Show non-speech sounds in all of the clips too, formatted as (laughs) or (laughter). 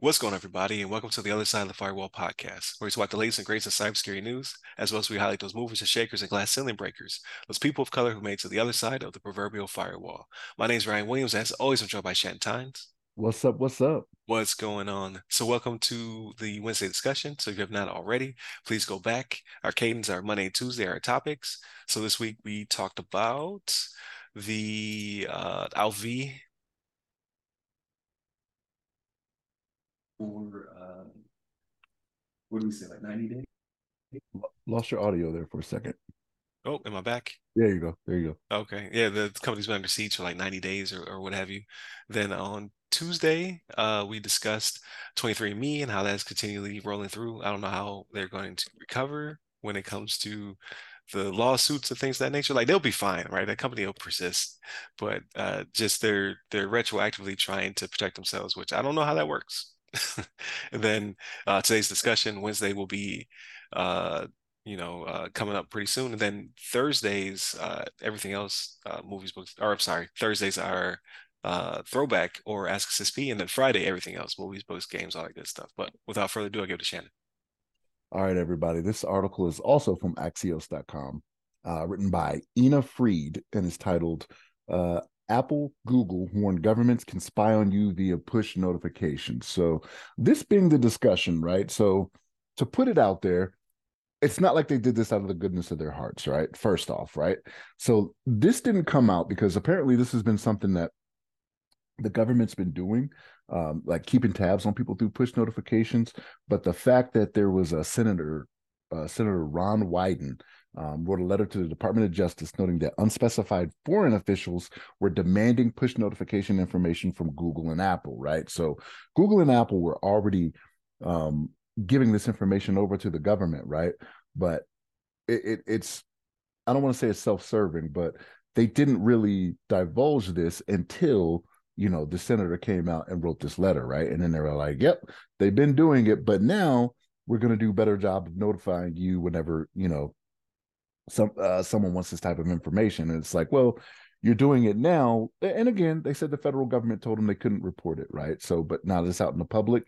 What's going on, everybody, and welcome to the Other Side of the Firewall podcast, where we talk the latest and greatest in cybersecurity news, as well as we highlight those movers and shakers and glass ceiling breakers, those people of color who made it to the other side of the proverbial firewall. My name is Ryan Williams, and as always, I'm joined by Shannon Tynes. What's up? What's up? What's going on? So, welcome to the Wednesday discussion. So, if you have not already, please go back. Our cadence are Monday Tuesday, our topics. So, this week we talked about the uh, Alv for uh, what do we say, like 90 days? Lost your audio there for a second. Oh, am I back? There you go. There you go. Okay. Yeah, the company's been under siege for like 90 days or, or what have you. Then on Tuesday, uh, we discussed 23andMe and how that's continually rolling through. I don't know how they're going to recover when it comes to the lawsuits and things of that nature. Like they'll be fine, right? That company will persist, but uh, just they're they're retroactively trying to protect themselves, which I don't know how that works. (laughs) and then uh, today's discussion Wednesday will be, uh, you know, uh, coming up pretty soon. And then Thursdays, uh, everything else, uh, movies, books, or I'm sorry, Thursdays are throwback or Ask SSP, and then Friday, everything else, movies, books, games, all that good stuff. But without further ado, I'll give it to Shannon. All right, everybody. This article is also from Axios.com, uh, written by Ina Fried, and is titled uh, Apple, Google warn governments can spy on you via push notifications. So, this being the discussion, right? So, to put it out there, it's not like they did this out of the goodness of their hearts, right? First off, right? So, this didn't come out because apparently this has been something that the government's been doing, um, like keeping tabs on people through push notifications. But the fact that there was a senator, uh, Senator Ron Wyden, um, wrote a letter to the Department of Justice noting that unspecified foreign officials were demanding push notification information from Google and Apple, right? So Google and Apple were already um, giving this information over to the government, right? But it, it, it's, I don't want to say it's self serving, but they didn't really divulge this until you know the senator came out and wrote this letter right? And then they were like yep they've been doing it but now we're going to do a better job of notifying you whenever you know some uh, someone wants this type of information. And it's like well you're doing it now. And again they said the federal government told them they couldn't report it right? So but now it's out in the public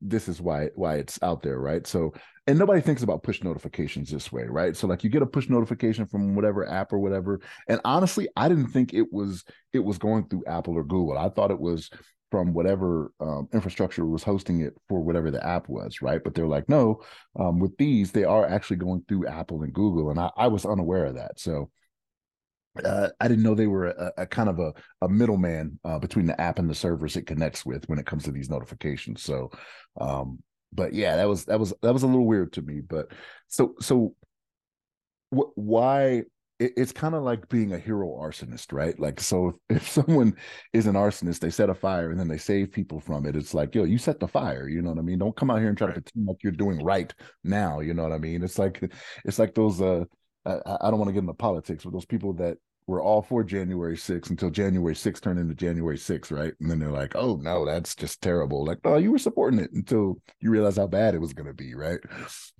this is why why it's out there right? So and nobody thinks about push notifications this way right? So like you get a push notification from whatever app or whatever. And honestly i didn't think it was it was going through apple or google. I thought it was from whatever um, infrastructure was hosting it for whatever the app was, right? But they're like, no, um, with these, they are actually going through Apple and Google, and I, I was unaware of that. So uh, I didn't know they were a, a kind of a, a middleman uh, between the app and the servers it connects with when it comes to these notifications. So, um, but yeah, that was that was that was a little weird to me. But so so, wh- why it, it's kind of like being a hero arsonist, right? Like, so if, (laughs) if someone is an arsonist, they set a fire and then they save people from it. It's like, yo, you set the fire. You know what I mean? Don't come out here and try to pretend like you're doing right now. You know what I mean? It's like, it's like those. uh I, I don't want to get into politics, but those people that were all for January 6th until January 6th turned into January 6th, right? And then they're like, oh no, that's just terrible. Like, oh, you were supporting it until you realize how bad it was going to be, right?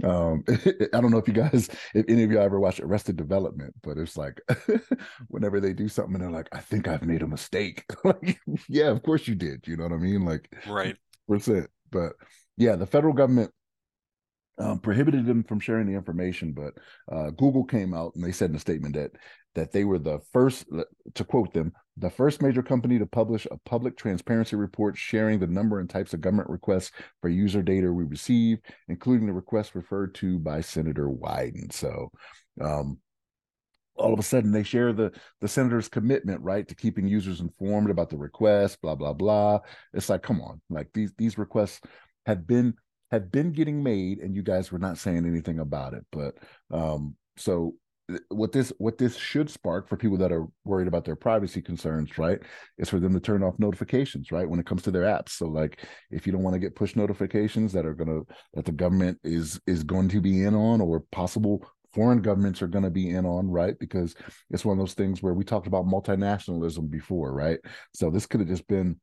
Um, (laughs) I don't know if you guys, (laughs) if any of you ever watched Arrested Development, but it's like (laughs) whenever they do something and they're like, I think I've made a mistake. like, yeah, of course you did. You know what I mean? Like, right. Percent. But yeah, the federal government um, prohibited them from sharing the information, but uh, Google came out and they said in a statement that that they were the first, to quote them, the first major company to publish a public transparency report sharing the number and types of government requests for user data we receive, including the requests referred to by Senator Wyden. So, um, all of a sudden they share the the senator's commitment right to keeping users informed about the request blah blah blah it's like come on like these these requests had been had been getting made and you guys were not saying anything about it but um so what this what this should spark for people that are worried about their privacy concerns right is for them to turn off notifications right when it comes to their apps. So like if you don't want to get push notifications that are going to that the government is is going to be in on or possible foreign governments are going to be in on right because it's one of those things where we talked about multinationalism before right? So this could have just been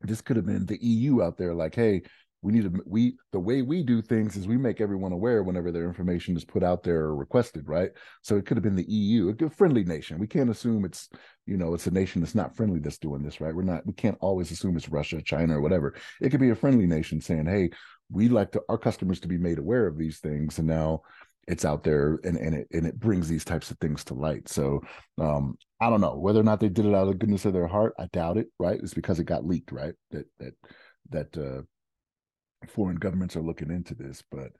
this could have been the eu out there like hey we need to we the way we do things is we make everyone aware whenever their information is put out there or requested right so it could have been the eu a friendly nation we can't assume it's you know it's a nation that's not friendly that's doing this right we're not we can't always assume it's russia china or whatever it could be a friendly nation saying hey we'd like to our customers to be made aware of these things and now it's out there and, and it and it brings these types of things to light. So um I don't know whether or not they did it out of the goodness of their heart. I doubt it, right? It's because it got leaked, right? That that that uh foreign governments are looking into this, but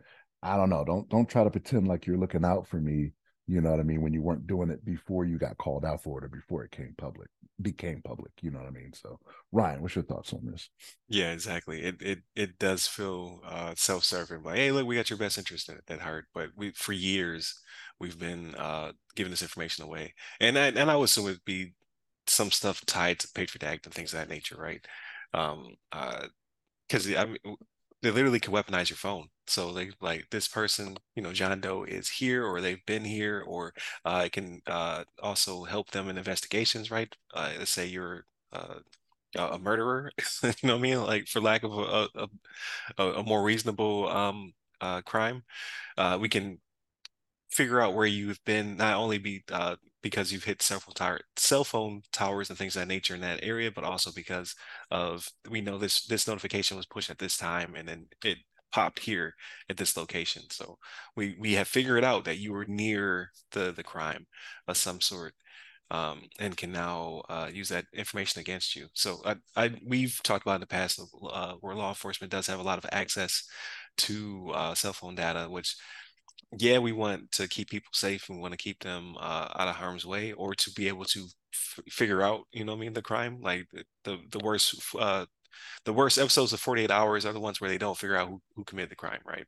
I don't know. Don't don't try to pretend like you're looking out for me you know what I mean? When you weren't doing it before you got called out for it or before it came public, became public. You know what I mean? So, Ryan, what's your thoughts on this? Yeah, exactly. It it it does feel uh, self-serving. Like, hey, look, we got your best interest at, at heart. But we for years we've been uh, giving this information away, and I, and I would assume it'd be some stuff tied to Patriot Act and things of that nature, right? Um, uh, because I mean, they literally can weaponize your phone. So they like this person, you know, John Doe is here or they've been here, or uh, it can uh, also help them in investigations, right? Uh, let's say you're uh, a murderer, (laughs) you know what I mean? Like for lack of a, a, a more reasonable um, uh, crime, uh, we can figure out where you've been, not only be uh, because you've hit several tower, cell phone towers and things of that nature in that area, but also because of we know this this notification was pushed at this time and then it popped here at this location. So we we have figured out that you were near the the crime of some sort. Um, and can now uh, use that information against you. So I, I, we've talked about in the past uh, where law enforcement does have a lot of access to uh, cell phone data, which yeah, we want to keep people safe and we want to keep them uh, out of harm's way, or to be able to f- figure out, you know, I mean, the crime. Like the the worst, uh, the worst episodes of Forty Eight Hours are the ones where they don't figure out who, who committed the crime, right?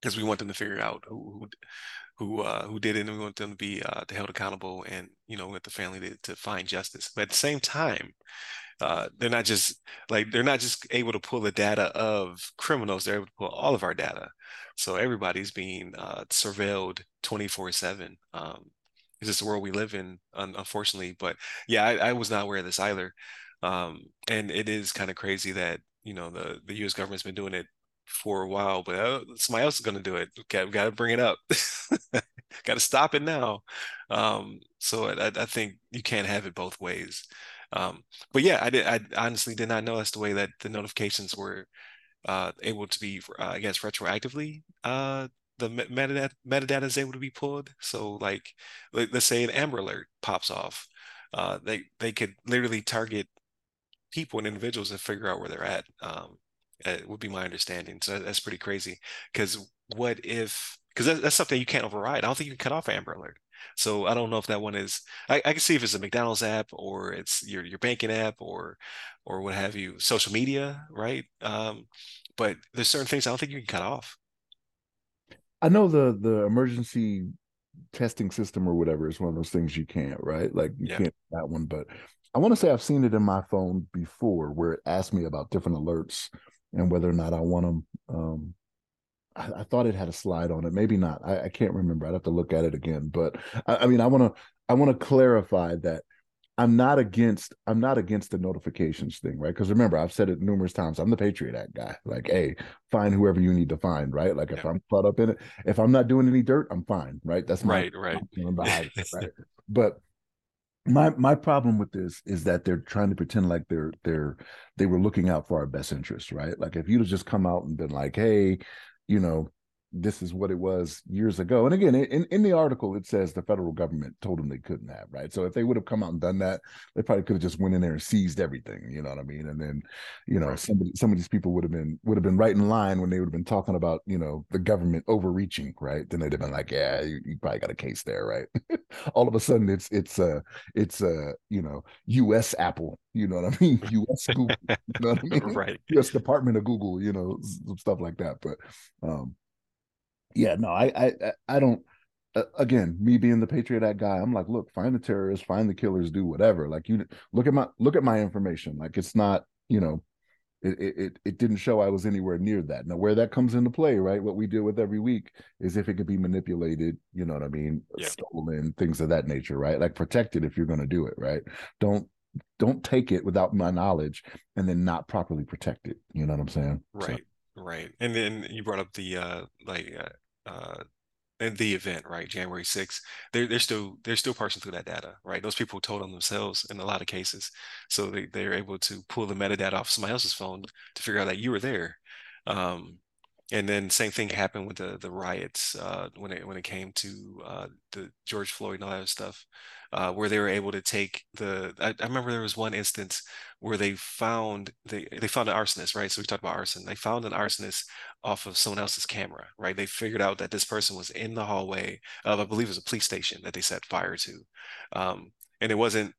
Because we want them to figure out who who who, uh, who did it, and we want them to be uh, held accountable, and you know, with the family to, to find justice. But at the same time, uh, they're not just like they're not just able to pull the data of criminals; they're able to pull all of our data. So everybody's being uh, surveilled twenty four seven. Um, it's just the world we live in, unfortunately. But yeah, I, I was not aware of this either, um, and it is kind of crazy that you know the the U.S. government's been doing it for a while, but uh, somebody else is going to do it. Okay, we got to bring it up. (laughs) got to stop it now. Um, so I, I, think you can't have it both ways. Um, but yeah, I did. I honestly did not know that's the way that the notifications were uh, able to be, uh, I guess, retroactively. Uh, the metadata metadata is able to be pulled. So, like, let, us say an Amber Alert pops off, uh, they they could literally target people and individuals and figure out where they're at. Um, it would be my understanding. So that's pretty crazy. Because what if? Because that, that's something you can't override. I don't think you can cut off Amber Alert. So I don't know if that one is. I, I can see if it's a McDonald's app or it's your your banking app or or what have you, social media, right? Um, but there's certain things I don't think you can cut off. I know the the emergency testing system or whatever is one of those things you can't, right? Like you yeah. can't that one, but I want to say I've seen it in my phone before where it asked me about different alerts and whether or not I want them um, I, I, thought it had a slide on it. Maybe not. I, I can't remember. I'd have to look at it again. But I, I mean, I want to I want to clarify that I'm not against I'm not against the notifications thing, right? Because remember, I've said it numerous times. I'm the Patriot Act guy. Like, hey, find whoever you need to find, right? Like, if I'm caught up in it, if I'm not doing any dirt, I'm fine, right? That's my right, right. (laughs) right. (laughs) But my my problem with this is that they're trying to pretend like they're they're they were looking out for our best interests, right? Like, if you'd have just come out and been like, hey, you know, this is what it was years ago. And again, in, in the article, it says the federal government told them they couldn't have, right? So if they would have come out and done that, they probably could have just went in there and seized everything, you know what I mean? And then, you know, right. somebody, some of these people would have been would have been right in line when they would have been talking about, you know, the government overreaching, right? Then they'd have been like, yeah, you, you probably got a case there, right? (laughs) All of a sudden, it's it's uh it's uh you know, U.S. Apple, you know what I mean? (laughs) U.S. Google, you know what I (laughs) mean? right. U.S. Department of Google, you know, stuff like that. But um yeah, no, I, I, I don't. Uh, again, me being the Patriot Act guy, I'm like, look, find the terrorists, find the killers, do whatever. Like you look at my look at my information. Like it's not, you know, it it it didn't show I was anywhere near that. Now, where that comes into play, right? What we deal with every week is if it could be manipulated, you know what I mean, yeah. stolen, things of that nature, right? Like protect it if you're going to do it, right? Don't don't take it without my knowledge and then not properly protect it. You know what I'm saying? Right. So, Right. And then you brought up the uh like uh, uh and the event, right? January 6th. They're they're still they're still parsing through that data, right? Those people told on themselves in a lot of cases. So they, they're able to pull the metadata off somebody else's phone to figure out that you were there. Um, and then same thing happened with the the riots uh, when it when it came to uh, the George Floyd and all that stuff, uh, where they were able to take the. I, I, remember there was one instance where they found they they found an arsonist, right? So we talked about arson. They found an arsonist off of someone else's camera, right? They figured out that this person was in the hallway of I believe it was a police station that they set fire to, um, and it wasn't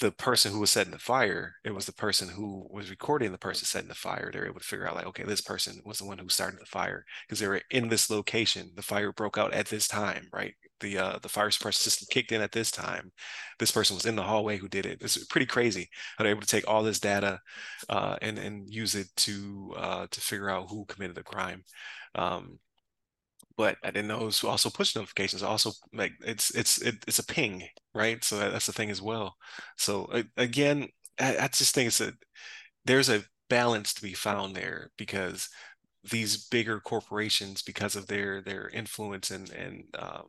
the person who was setting the fire, it was the person who was recording the person setting the fire. They're able to figure out like, okay, this person was the one who started the fire because they were in this location. The fire broke out at this time, right? The uh, the fire suppression system kicked in at this time. This person was in the hallway who did it. It's pretty crazy how they're able to take all this data uh, and and use it to uh, to figure out who committed the crime. Um, but I didn't know it was also push notifications. Also, like it's it's it, it's a ping, right? So that's the thing as well. So again, I, I just think it's a there's a balance to be found there because these bigger corporations, because of their their influence and and um,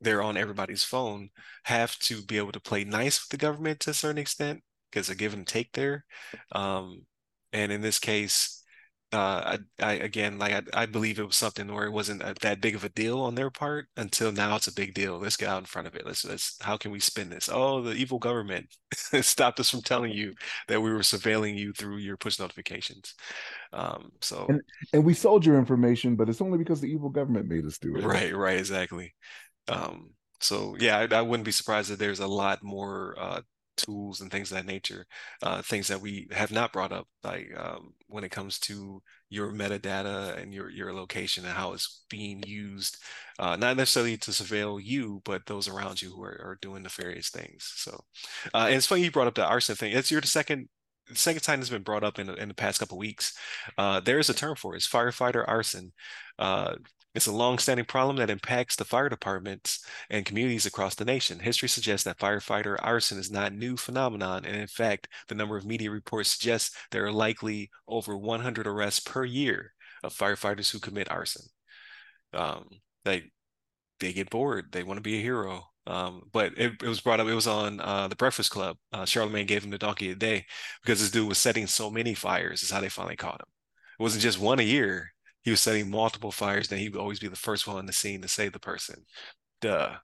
they're on everybody's phone, have to be able to play nice with the government to a certain extent because a give and take there. Um, and in this case, uh, I, I, again, like I, I, believe it was something where it wasn't a, that big of a deal on their part until now it's a big deal. Let's get out in front of it. Let's, let's, how can we spin this? Oh, the evil government (laughs) stopped us from telling you that we were surveilling you through your push notifications. Um, so, and, and we sold your information, but it's only because the evil government made us do it. Right, right, exactly. Um, so yeah, I, I, wouldn't be surprised that there's a lot more uh, tools and things of that nature, uh, things that we have not brought up, like um, when it comes to your metadata and your your location and how it's being used, uh, not necessarily to surveil you, but those around you who are, are doing nefarious things. So, uh, and it's funny you brought up the arson thing. It's your second the second time it's been brought up in, in the past couple weeks. Uh, there is a term for it. It's firefighter arson. Uh, it's a long-standing problem that impacts the fire departments and communities across the nation. History suggests that firefighter arson is not a new phenomenon, and in fact, the number of media reports suggests there are likely over 100 arrests per year of firefighters who commit arson. Um, they they get bored. They want to be a hero. Um, but it, it, was brought up. It was on uh, the Breakfast Club. Uh, Charlemagne gave him the donkey the day because this dude was setting so many fires. Is how they finally caught him. It wasn't just one a year he was setting multiple fires, then he would always be the first one on the scene to save the person. Duh.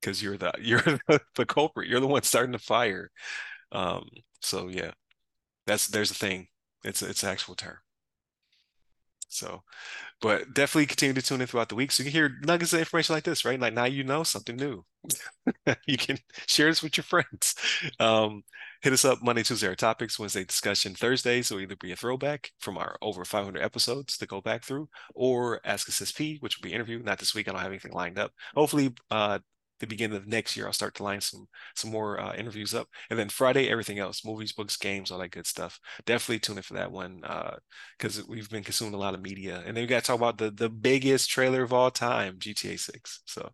Because you're the (laughs) you're the, the, culprit. You're the one starting the fire. Um, so yeah. That's there's a thing. It's it's an actual term. So, but definitely continue to tune in throughout the week so you can hear nuggets of information like this, right? Like now you know something new. (laughs) you can share this with your friends. Um, hit us up Monday, Tuesday, our topics, Wednesday discussion, Thursday. So either be a throwback from our over 500 episodes to go back through, or Ask Us SP, which will be interview. Not this week. I don't have anything lined up. Hopefully, uh, the beginning of next year, I'll start to line some some more uh, interviews up, and then Friday, everything else, movies, books, games, all that good stuff. Definitely tune in for that one because uh, we've been consuming a lot of media, and then we got to talk about the the biggest trailer of all time, GTA Six. So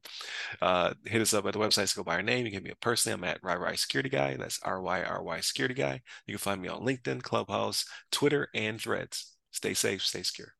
uh, hit us up at the website to go by our name. You can get me personally. I'm at RyRy Security Guy. That's R Y R Y Security Guy. You can find me on LinkedIn, Clubhouse, Twitter, and Threads. Stay safe, stay secure.